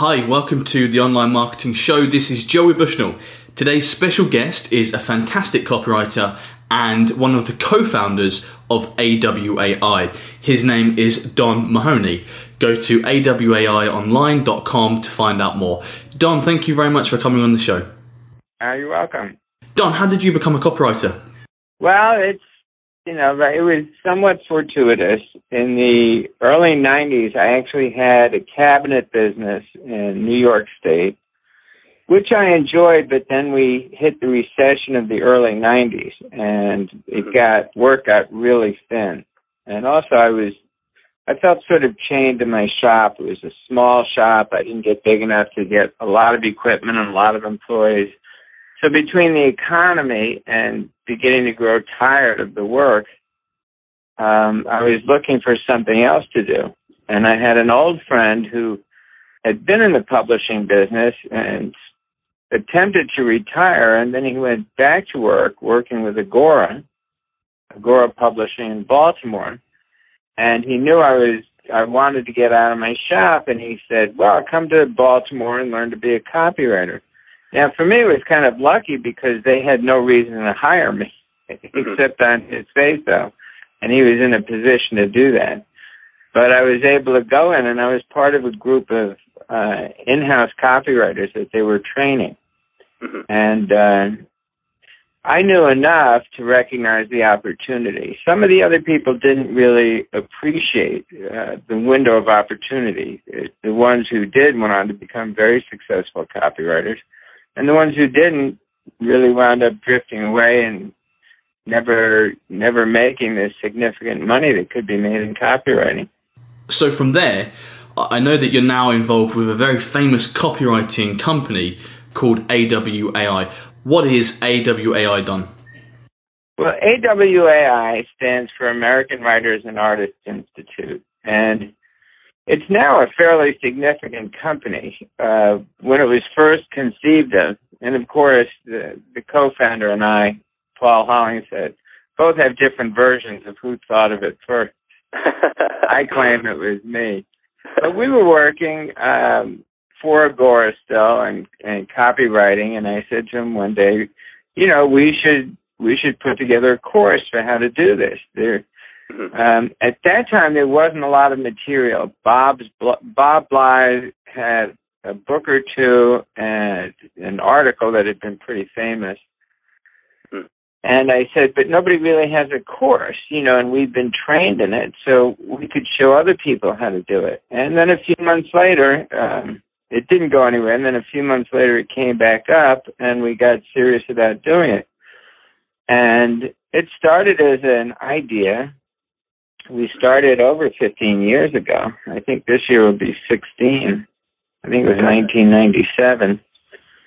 Hi, welcome to the Online Marketing Show. This is Joey Bushnell. Today's special guest is a fantastic copywriter and one of the co founders of AWAI. His name is Don Mahoney. Go to awaionline.com to find out more. Don, thank you very much for coming on the show. Uh, you're welcome. Don, how did you become a copywriter? Well, it's you know, it was somewhat fortuitous. In the early 90s, I actually had a cabinet business in New York State, which I enjoyed, but then we hit the recession of the early 90s and it mm-hmm. got, work got really thin. And also I was, I felt sort of chained to my shop. It was a small shop. I didn't get big enough to get a lot of equipment and a lot of employees. So between the economy and beginning to grow tired of the work, um, I was looking for something else to do. And I had an old friend who had been in the publishing business and attempted to retire, and then he went back to work working with Agora, Agora Publishing in Baltimore. And he knew I was I wanted to get out of my shop, and he said, "Well, come to Baltimore and learn to be a copywriter." Now, for me, it was kind of lucky because they had no reason to hire me mm-hmm. except on his say so, and he was in a position to do that. But I was able to go in, and I was part of a group of uh, in-house copywriters that they were training, mm-hmm. and uh, I knew enough to recognize the opportunity. Some of the other people didn't really appreciate uh, the window of opportunity. The ones who did went on to become very successful copywriters and the ones who didn't really wound up drifting away and never never making the significant money that could be made in copywriting. So from there, I know that you're now involved with a very famous copywriting company called AWAI. What is AWAI done? Well, AWAI stands for American Writers and Artists Institute, and it's now a fairly significant company. Uh, when it was first conceived of, and of course, the, the co-founder and I, Paul Hollingshead, both have different versions of who thought of it first. I claim it was me. But we were working um, for Agora still and, and copywriting, and I said to him one day, you know, we should we should put together a course for how to do this. There Mm-hmm. Um, at that time, there wasn't a lot of material. Bob's Bob Bly had a book or two and an article that had been pretty famous. Mm-hmm. And I said, but nobody really has a course, you know, and we've been trained in it, so we could show other people how to do it. And then a few months later, um, it didn't go anywhere. And then a few months later, it came back up, and we got serious about doing it. And it started as an idea we started over 15 years ago. I think this year will be 16. I think it was 1997.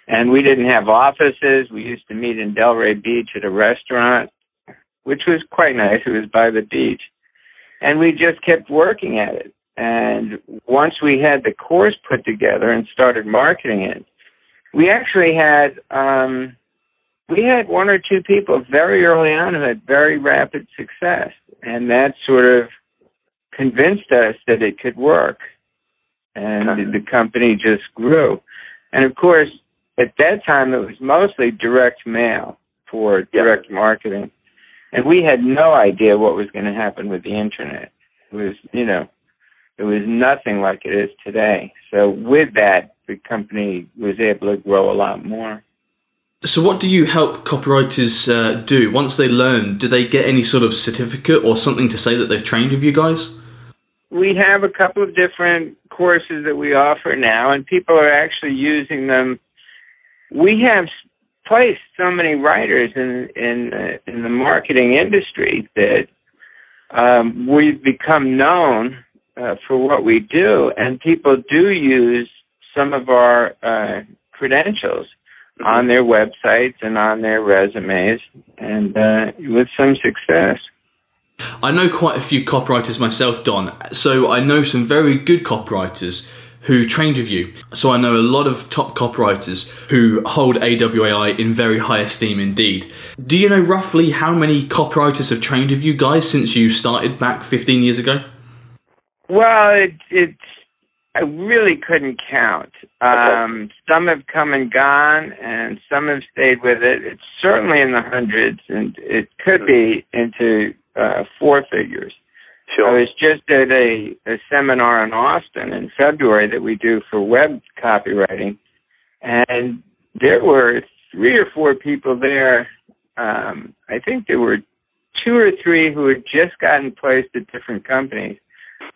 And we didn't have offices. We used to meet in Delray Beach at a restaurant, which was quite nice. It was by the beach. And we just kept working at it. And once we had the course put together and started marketing it, we actually had um, we had one or two people very early on who had very rapid success, and that sort of convinced us that it could work, and the company just grew. And of course, at that time, it was mostly direct mail for direct marketing, and we had no idea what was going to happen with the internet. It was, you know, it was nothing like it is today. So with that, the company was able to grow a lot more. So, what do you help copywriters uh, do once they learn? Do they get any sort of certificate or something to say that they've trained with you guys? We have a couple of different courses that we offer now, and people are actually using them. We have placed so many writers in in uh, in the marketing industry that um, we've become known uh, for what we do, and people do use some of our uh, credentials mm-hmm. on their websites and on their resumes, and uh, with some success. I know quite a few copywriters myself, Don. So I know some very good copywriters who trained with you. So I know a lot of top copywriters who hold AWAI in very high esteem indeed. Do you know roughly how many copywriters have trained with you guys since you started back 15 years ago? Well, it, it's I really couldn't count. Um, some have come and gone, and some have stayed with it. It's certainly in the hundreds, and it could be into uh, four figures. Sure. I was just at a, a seminar in Austin in February that we do for web copywriting, and there were three or four people there. Um, I think there were two or three who had just gotten placed at different companies.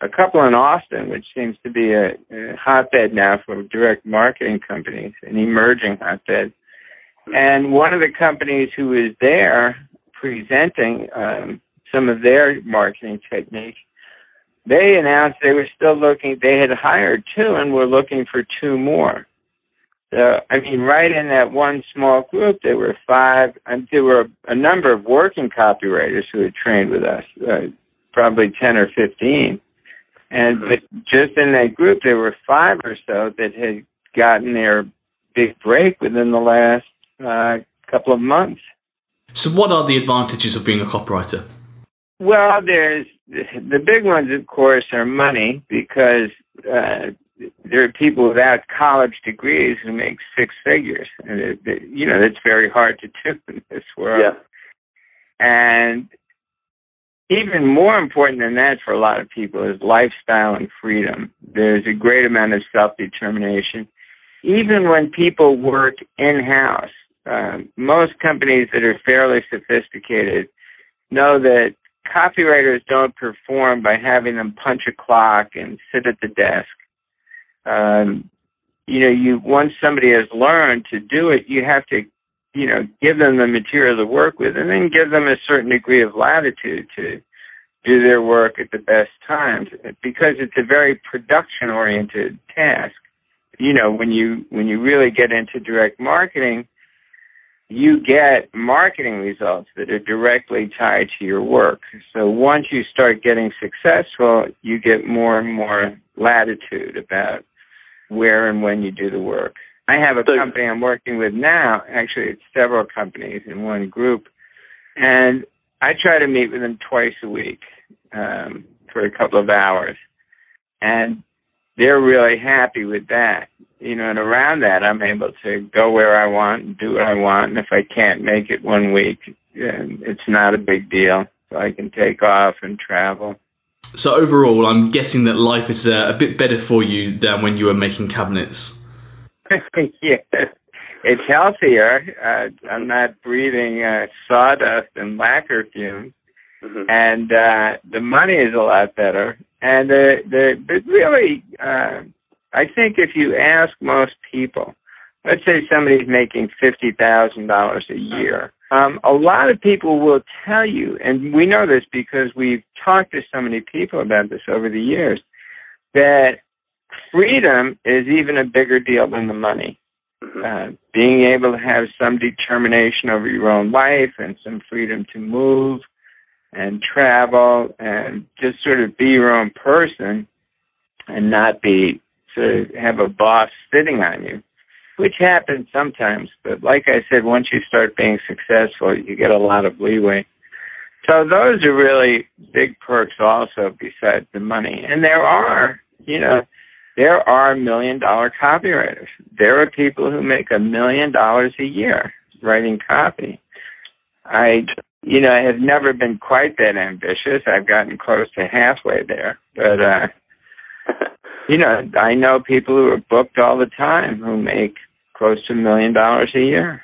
A couple in Austin, which seems to be a, a hotbed now for direct marketing companies, an emerging hotbed. And one of the companies who was there presenting um, some of their marketing techniques, they announced they were still looking, they had hired two and were looking for two more. So, I mean, right in that one small group, there were five, and there were a number of working copywriters who had trained with us, uh, probably 10 or 15. And but just in that group, there were five or so that had gotten their big break within the last uh, couple of months. So, what are the advantages of being a copywriter? Well, there's the big ones, of course, are money because uh, there are people without college degrees who make six figures, and it, it, you know that's very hard to do in this world. Yeah. And even more important than that for a lot of people is lifestyle and freedom. There's a great amount of self determination. Even when people work in house, um, most companies that are fairly sophisticated know that copywriters don't perform by having them punch a clock and sit at the desk. Um, you know, you once somebody has learned to do it, you have to, you know, give them the material to work with, and then give them a certain degree of latitude to do their work at the best times, because it's a very production-oriented task. You know, when you when you really get into direct marketing, you get marketing results that are directly tied to your work. So once you start getting successful, you get more and more latitude about where and when you do the work. I have a company I'm working with now. Actually, it's several companies in one group, and I try to meet with them twice a week um, for a couple of hours, and they're really happy with that you know, and around that, I'm able to go where I want and do what I want. And if I can't make it one week, it's not a big deal. So I can take off and travel. So overall, I'm guessing that life is uh, a bit better for you than when you were making cabinets. yeah, it's healthier. Uh, I'm not breathing uh, sawdust and lacquer fumes, mm-hmm. and uh, the money is a lot better. And the the but really. Uh, I think if you ask most people, let's say somebody's making fifty thousand dollars a year, um, a lot of people will tell you, and we know this because we've talked to so many people about this over the years, that freedom is even a bigger deal than the money. Mm-hmm. Uh, being able to have some determination over your own life and some freedom to move and travel and just sort of be your own person and not be to have a boss sitting on you, which happens sometimes. But like I said, once you start being successful, you get a lot of leeway. So those are really big perks also besides the money. And there are, you know, there are million dollar copywriters. There are people who make a million dollars a year writing copy. I, you know, I have never been quite that ambitious. I've gotten close to halfway there, but, uh, you know, I know people who are booked all the time who make close to a million dollars a year.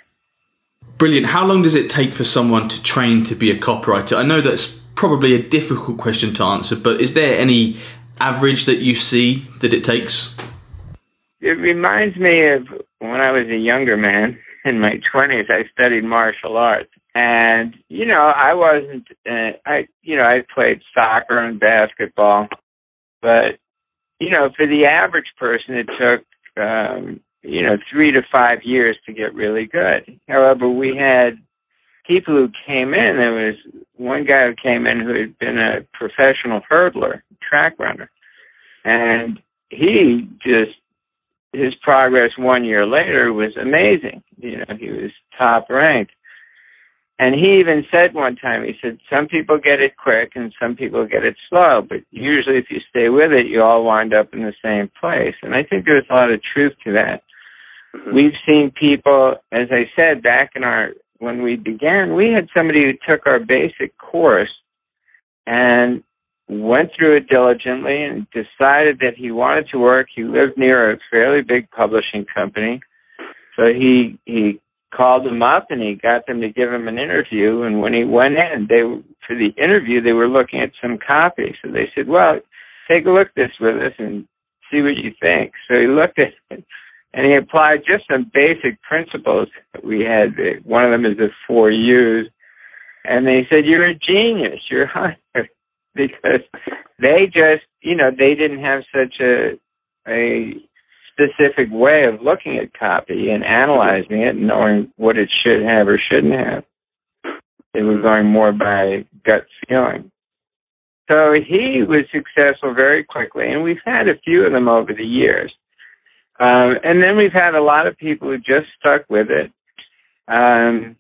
Brilliant. How long does it take for someone to train to be a copywriter? I know that's probably a difficult question to answer, but is there any average that you see that it takes? It reminds me of when I was a younger man in my 20s, I studied martial arts. And, you know, I wasn't, uh, I, you know, I played soccer and basketball, but you know, for the average person, it took um, you know, three to five years to get really good. However, we had people who came in. There was one guy who came in who had been a professional hurdler, track runner, and he just his progress one year later was amazing. You know, he was top ranked. And he even said one time, he said, some people get it quick and some people get it slow, but usually if you stay with it, you all wind up in the same place. And I think there's a lot of truth to that. Mm-hmm. We've seen people, as I said, back in our, when we began, we had somebody who took our basic course and went through it diligently and decided that he wanted to work. He lived near a fairly big publishing company. So he, he called them up and he got them to give him an interview. And when he went in, they for the interview they were looking at some copy. So they said, "Well, take a look at this with us and see what you think." So he looked at it and he applied just some basic principles that we had. One of them is the four U's, and they said, "You're a genius. You're a because they just, you know, they didn't have such a a specific way of looking at copy and analyzing it and knowing what it should have or shouldn't have. They were going more by gut feeling. So he was successful very quickly, and we've had a few of them over the years. Um, and then we've had a lot of people who just stuck with it. Um,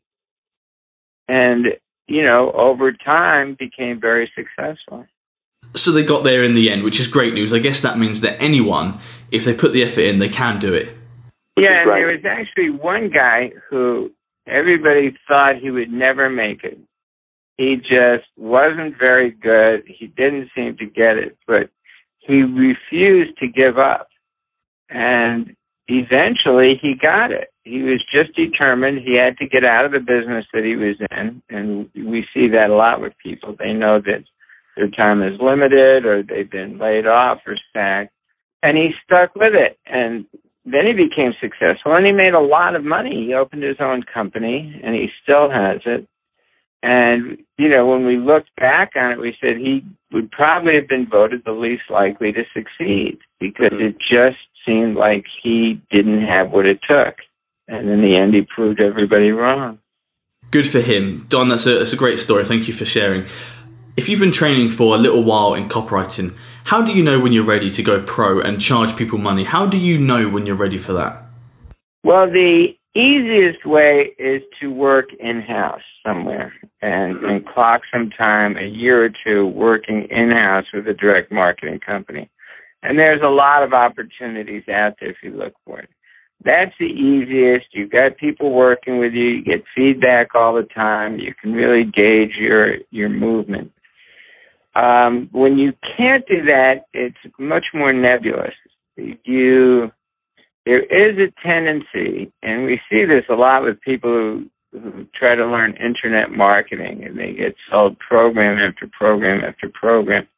and, you know, over time became very successful. So they got there in the end, which is great news. I guess that means that anyone, if they put the effort in, they can do it. Yeah, and there was actually one guy who everybody thought he would never make it. He just wasn't very good. He didn't seem to get it, but he refused to give up. And eventually he got it. He was just determined he had to get out of the business that he was in. And we see that a lot with people. They know that their time is limited or they've been laid off or sacked. And he stuck with it. And then he became successful and he made a lot of money. He opened his own company and he still has it. And, you know, when we looked back on it, we said he would probably have been voted the least likely to succeed because mm-hmm. it just seemed like he didn't have what it took. And in the end, he proved everybody wrong. Good for him. Don, that's a, that's a great story. Thank you for sharing. If you've been training for a little while in copywriting, how do you know when you're ready to go pro and charge people money? How do you know when you're ready for that? Well, the easiest way is to work in house somewhere and, and clock some time, a year or two, working in house with a direct marketing company. And there's a lot of opportunities out there if you look for it. That's the easiest. You've got people working with you. You get feedback all the time. You can really gauge your your movement. Um, when you can't do that, it's much more nebulous. You, there is a tendency, and we see this a lot with people who, who try to learn internet marketing, and they get sold program after program after program,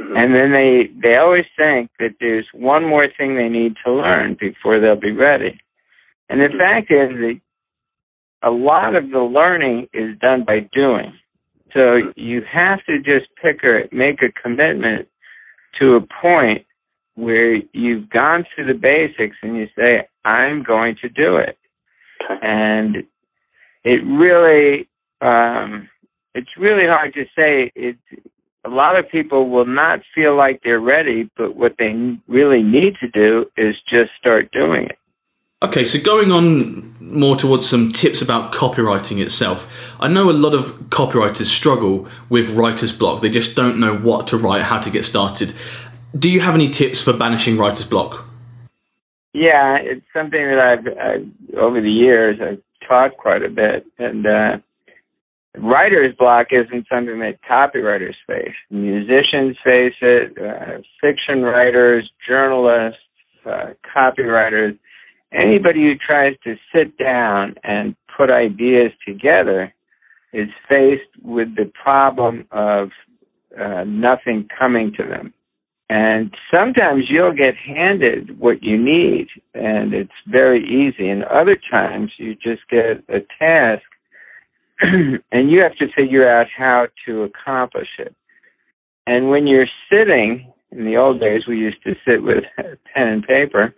mm-hmm. and then they they always think that there's one more thing they need to learn before they'll be ready. And the fact is that a lot of the learning is done by doing. So you have to just pick or make a commitment to a point where you've gone through the basics and you say, I'm going to do it. And it really, um, it's really hard to say. It, a lot of people will not feel like they're ready, but what they really need to do is just start doing it. Okay, so going on more towards some tips about copywriting itself. I know a lot of copywriters struggle with writer's block. They just don't know what to write, how to get started. Do you have any tips for banishing writer's block? Yeah, it's something that I've, I've over the years I've taught quite a bit, and uh, writer's block isn't something that copywriters face. Musicians face it, uh, fiction writers, journalists, uh, copywriters anybody who tries to sit down and put ideas together is faced with the problem of uh, nothing coming to them. And sometimes you'll get handed what you need and it's very easy. And other times you just get a task and you have to figure out how to accomplish it. And when you're sitting, in the old days we used to sit with pen and paper,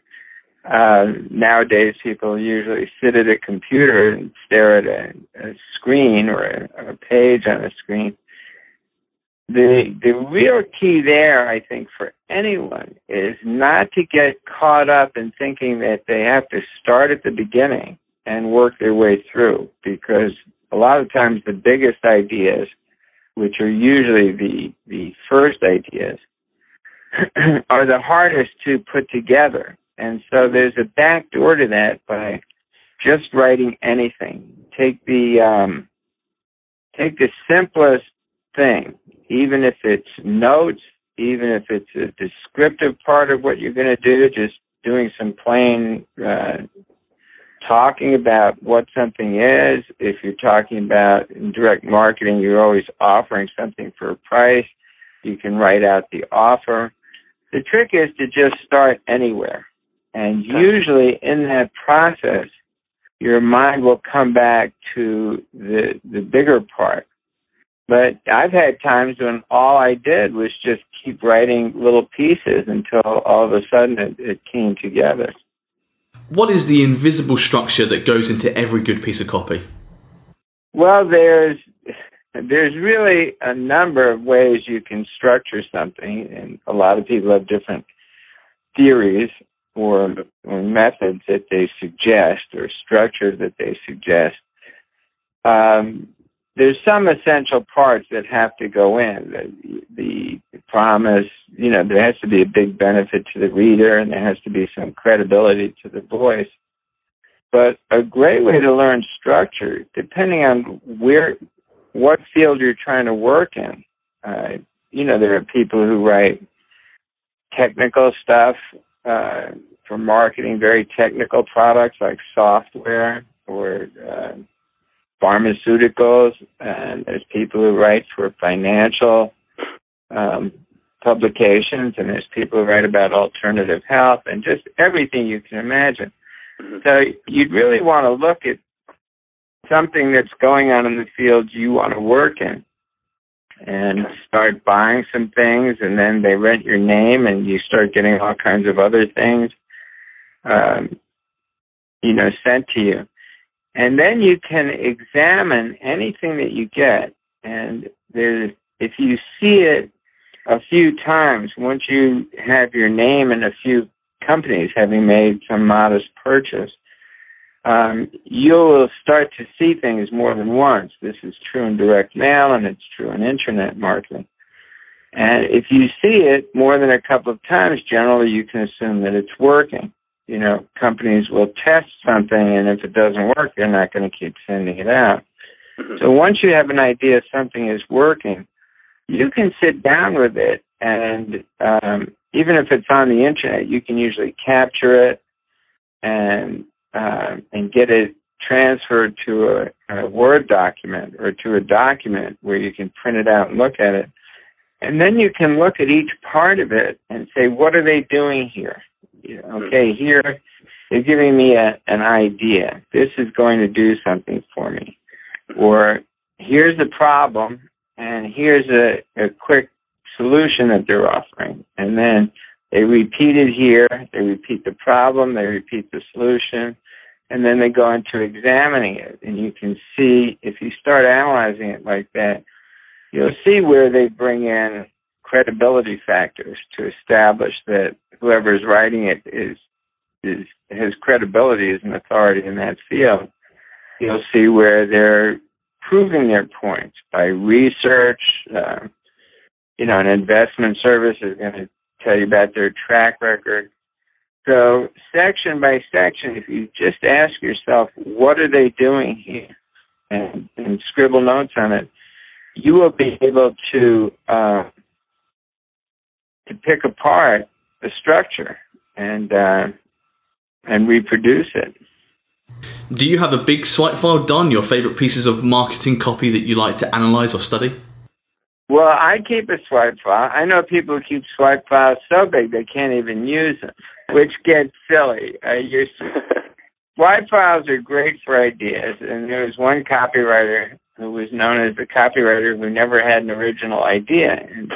Uh, nowadays, people usually sit at a computer and stare at a, a screen or a, a page on a screen. The the real key there, I think, for anyone is not to get caught up in thinking that they have to start at the beginning and work their way through, because a lot of times the biggest ideas, which are usually the the first ideas, are the hardest to put together and so there's a back door to that by just writing anything. Take the um, take the simplest thing, even if it's notes, even if it's a descriptive part of what you're going to do, just doing some plain uh, talking about what something is. If you're talking about direct marketing, you're always offering something for a price. You can write out the offer. The trick is to just start anywhere. And usually in that process, your mind will come back to the the bigger part. But I've had times when all I did was just keep writing little pieces until all of a sudden it, it came together. What is the invisible structure that goes into every good piece of copy? Well, there's there's really a number of ways you can structure something, and a lot of people have different theories or, or methods that they suggest or structures that they suggest, um, there's some essential parts that have to go in. The, the promise, you know, there has to be a big benefit to the reader and there has to be some credibility to the voice. But a great way to learn structure, depending on where, what field you're trying to work in, uh, you know, there are people who write technical stuff uh, for marketing very technical products like software or uh, pharmaceuticals, and there's people who write for financial um, publications, and there's people who write about alternative health, and just everything you can imagine. Mm-hmm. So you'd really want to look at something that's going on in the field you want to work in and start buying some things and then they rent your name and you start getting all kinds of other things um, you know sent to you and then you can examine anything that you get and if you see it a few times once you have your name in a few companies having made some modest purchase um, you'll start to see things more than once. This is true in direct mail and it's true in internet marketing. And if you see it more than a couple of times, generally you can assume that it's working. You know, companies will test something and if it doesn't work, they're not going to keep sending it out. Mm-hmm. So once you have an idea something is working, you can sit down with it and um, even if it's on the internet, you can usually capture it and uh, and get it transferred to a, a Word document or to a document where you can print it out and look at it. And then you can look at each part of it and say, what are they doing here? Okay, here they're giving me a, an idea. This is going to do something for me. Or here's the problem and here's a, a quick solution that they're offering. And then they repeat it here. They repeat the problem. They repeat the solution. And then they go into examining it. And you can see, if you start analyzing it like that, you'll see where they bring in credibility factors to establish that whoever is writing it is is has credibility as an authority in that field. You'll see where they're proving their points by research. Uh, you know, an investment service is going to tell you about their track record. So section by section, if you just ask yourself, what are they doing here? And, and scribble notes on it, you will be able to uh, to pick apart the structure and uh, and reproduce it. Do you have a big swipe file done? Your favorite pieces of marketing copy that you like to analyze or study? Well, I keep a swipe file. I know people who keep swipe files so big they can't even use them, which gets silly. Uh, your swipe files are great for ideas, and there was one copywriter who was known as the copywriter who never had an original idea. And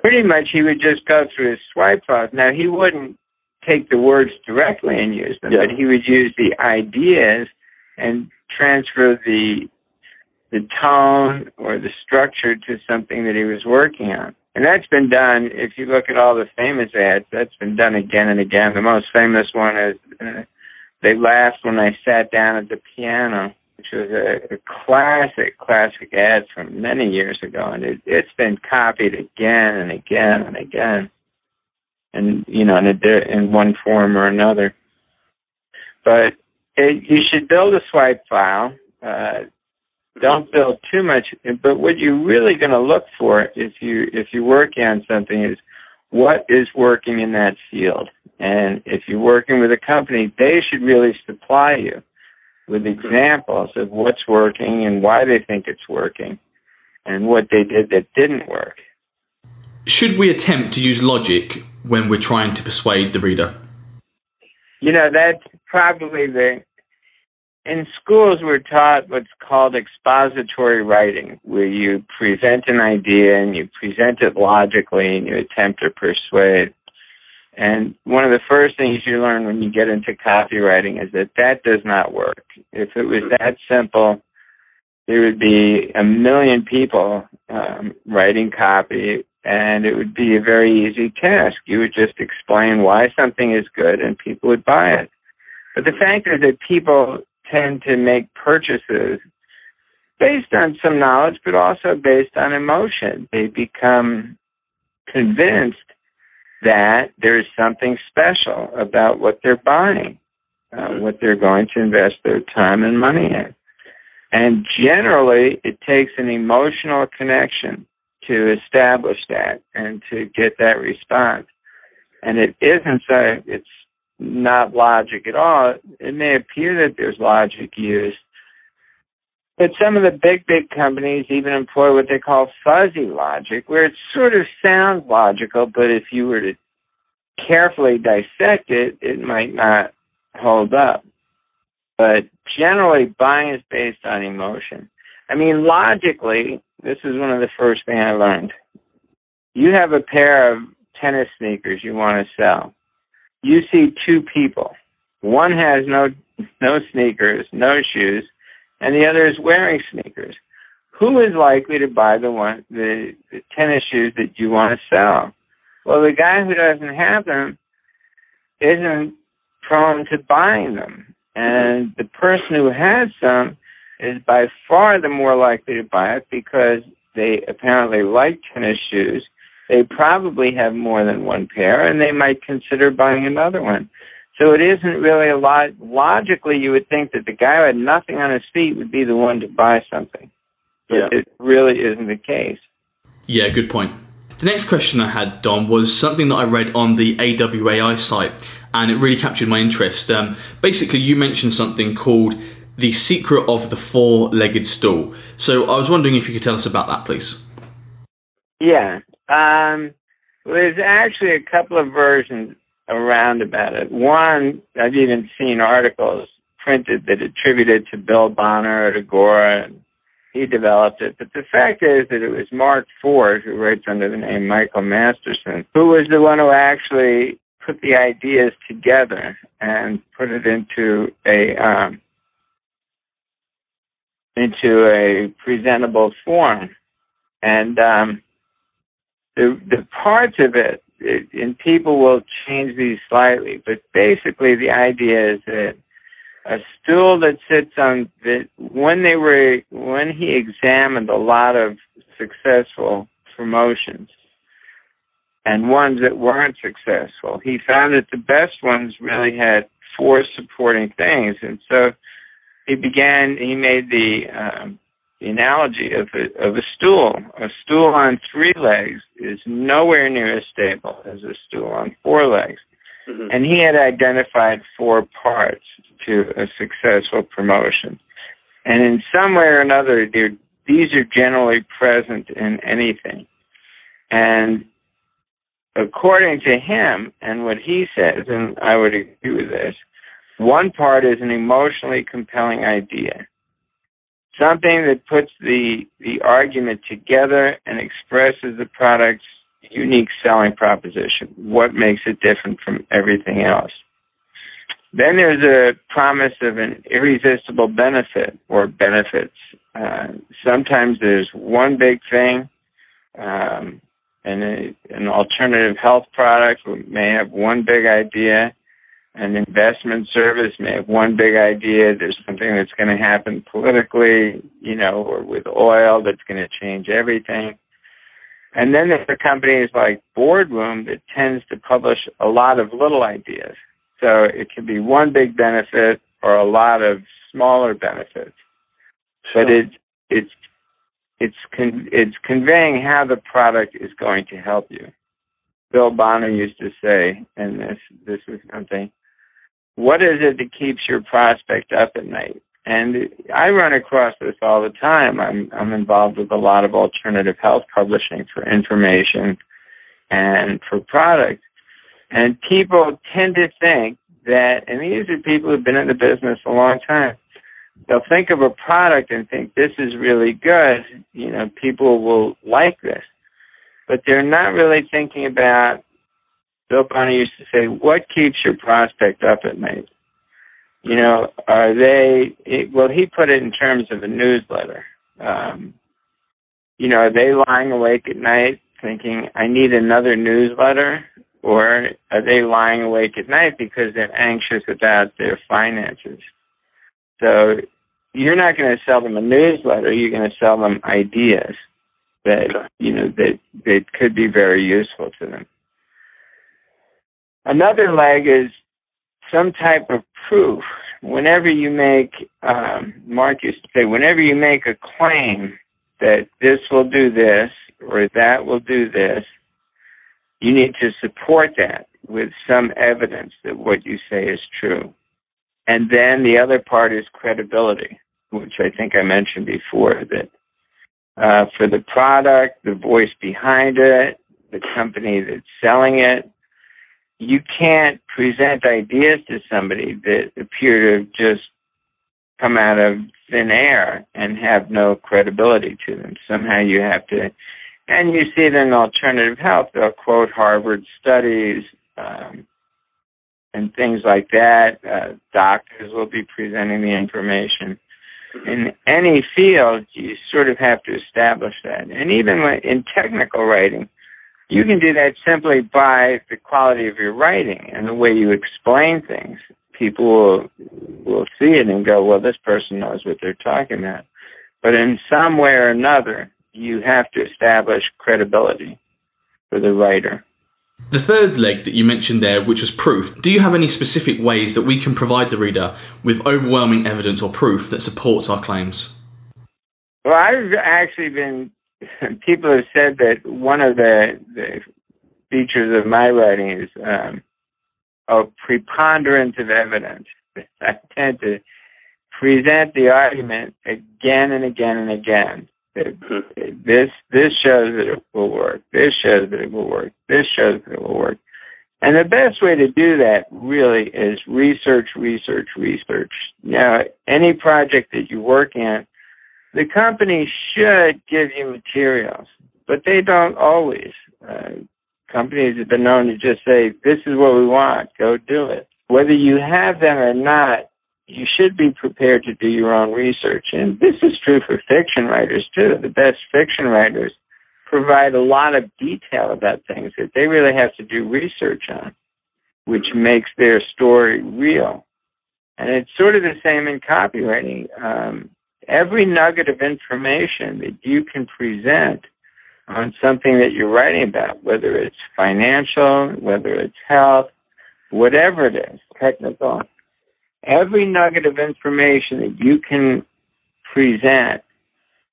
pretty much he would just go through his swipe files. Now, he wouldn't take the words directly and use them, Yeah. but he would use the ideas and transfer the the tone or the structure to something that he was working on. And that's been done, if you look at all the famous ads, that's been done again and again. The most famous one is uh, They Laughed When I Sat Down at the Piano, which was a, a classic, classic ad from many years ago. And it, it's been copied again and again and again. And, you know, in, a, in one form or another. But it, you should build a swipe file. Uh, don't build too much. But what you're really going to look for if you if you're working on something is what is working in that field. And if you're working with a company, they should really supply you with examples of what's working and why they think it's working and what they did that didn't work. Should we attempt to use logic when we're trying to persuade the reader? You know, that's probably the. In schools, we're taught what's called expository writing, where you present an idea and you present it logically and you attempt to persuade. And one of the first things you learn when you get into copywriting is that that does not work. If it was that simple, there would be a million people um, writing copy, and it would be a very easy task. You would just explain why something is good, and people would buy it. But the fact is that people tend to make purchases based on some knowledge, but also based on emotion. They become convinced that there's something special about what they're buying, uh, what they're going to invest their time and money in. And generally, it takes an emotional connection to establish that and to get that response. And it isn't so, it's not logic at all. It may appear that there's logic used, but some of the big, big companies even employ what they call fuzzy logic, where it sort of sounds logical, but if you were to carefully dissect it, it might not hold up. But generally, buying is based on emotion. I mean, logically, this is one of the first things I learned. You have a pair of tennis sneakers you want to sell. You see two people. One has no no sneakers, no shoes, and the other is wearing sneakers. Who is likely to buy the one the, the tennis shoes that you want to sell? Well, the guy who doesn't have them isn't prone to buying them. And the person who has them is by far the more likely to buy it because they apparently like tennis shoes. They probably have more than one pair and they might consider buying another one. So it isn't really a lot. Logically, you would think that the guy who had nothing on his feet would be the one to buy something. But Yeah. it really isn't the case. Yeah, good point. The next question I had, Don, was something that I read on the AWAI site, and it really captured my interest. Um, basically, you mentioned something called the secret of the four-legged stool. So I was wondering if you could tell us about that, please. Yeah. Um, well, there's actually a couple of versions around about it. One, I've even seen articles printed that attributed to Bill Bonner or to Agora, and he developed it. But the fact is that it was Mark Ford, who writes under the name Michael Masterson, who was the one who actually put the ideas together and put it into a um, into a presentable form. And um, the the parts of it, it, and people will change these slightly, but basically the idea is that a stool that sits on that when they were when he examined a lot of successful promotions and ones that weren't successful, he found that the best ones really had four supporting things, and so he began. He made the um, the analogy of a, of a stool. A stool on three legs is nowhere near as stable as a stool on four legs. Mm-hmm. And he had identified four parts to a successful promotion. And in some way or another, these are generally present in anything. And according to him and what he says, and I would agree with this, one part is an emotionally compelling idea something that puts the the argument together and expresses the product's unique selling proposition. What makes it different from everything else? Then there's a promise of an irresistible benefit or benefits. Uh, sometimes there's one big thing, um, and a, an alternative health product may have one big idea. An investment service may have one big idea. There's something that's going to happen politically, you know, or with oil that's going to change everything. And then there are companies like Boardroom that tends to publish a lot of little ideas. So it can be one big benefit or a lot of smaller benefits. Sure. But it's it's it's con- it's conveying how the product is going to help you. Bill Bonner used to say, and this this is something. What is it that keeps your prospect up at night? And I run across this all the time. I'm I'm involved with a lot of alternative health publishing for information and for products. And people tend to think that, and these are people who've been in the business a long time, they'll think of a product and think this is really good. You know, people will like this, but they're not really thinking about. Bill Bonner used to say, "What keeps your prospect up at night?" You know, are they? It, well, he put it in terms of a newsletter. Um, you know, are they lying awake at night thinking, "I need another newsletter"? Or are they lying awake at night because they're anxious about their finances? So you're not going to sell them a newsletter. You're going to sell them ideas that you know that that could be very useful to them. Another leg is some type of proof. Whenever you make, um, Mark used to say, whenever you make a claim that this will do this or that will do this, you need to support that with some evidence that what you say is true. And then the other part is credibility, which I think I mentioned before that uh, for the product, the voice behind it, the company that's selling it, you can't present ideas to somebody that appear to just come out of thin air and have no credibility to them. Somehow you have to and you see it in alternative health. They'll quote Harvard studies um, and things like that. Uh, doctors will be presenting the information. In any field, you sort of have to establish that. And even in technical writing, you can do that simply by the quality of your writing and the way you explain things. People will will see it and go, "Well, this person knows what they're talking about." But in some way or another, you have to establish credibility for the writer. The third leg that you mentioned there, which was proof, do you have any specific ways that we can provide the reader with overwhelming evidence or proof that supports our claims? Well, I've actually been, people have said that one of the, the features of my writing is um, a preponderance of evidence. I tend to present the argument again and again and again this this shows that it will work. This shows that it will work. This shows that it will work. And the best way to do that really is research, research, research. Now, any project that you work in, the company should give you materials, but they don't always. Uh, companies have been known to just say, "This is what we want. Go do it." Whether you have them or not you should be prepared to do your own research. And this is true for fiction writers too. The best fiction writers provide a lot of detail about things that they really have to do research on, which makes their story real. And it's sort of the same in copywriting. Um, every nugget of information that you can present on something that you're writing about, whether it's financial, whether it's health, whatever it is, technical, every nugget of information that you can present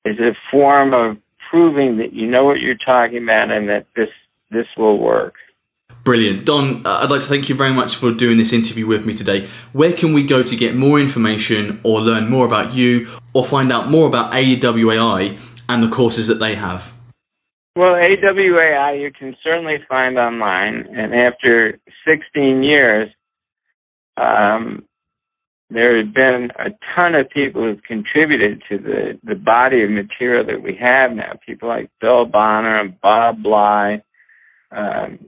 is a form of proving that you know what you're talking about and that this this will work. Brilliant. Don, uh, I'd like to thank you very much for doing this interview with me today. Where can we go to get more information or learn more about you or find out more about AWAI and the courses that they have? Well, AWAI you can certainly find online, and after 16 years, um, there have been a ton of people who've contributed to the, the body of material that we have now. People like Bill Bonner and Bob Bly, Um,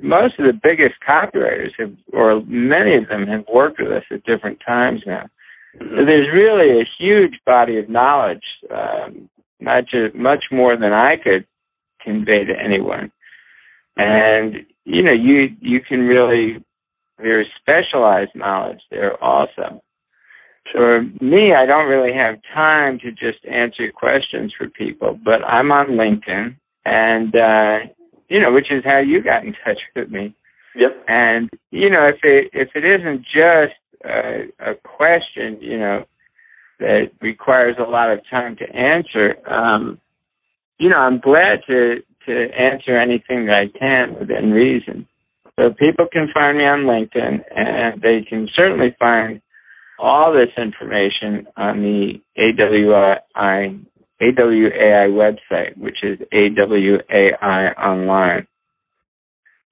most of the biggest copywriters have, or many of them have worked with us at different times now. So there's really a huge body of knowledge, um, not just much more than I could convey to anyone. And you know, you you can really there's specialized knowledge there also. For me, I don't really have time to just answer questions for people, but I'm on LinkedIn, and uh, you know, which is how you got in touch with me. Yep. And you know, if it if it isn't just a, a question, you know, that requires a lot of time to answer, um, you know, I'm glad to to answer anything that I can within reason. So people can find me on LinkedIn, and they can certainly find all this information on the AWI AWAI website, which is AWAI online.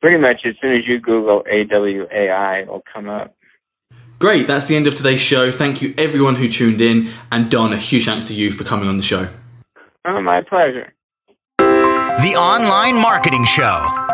Pretty much as soon as you Google AWAI, it'll come up. Great, that's the end of today's show. Thank you everyone who tuned in, and Don, a huge thanks to you for coming on the show. Oh, my pleasure. The Online Marketing Show.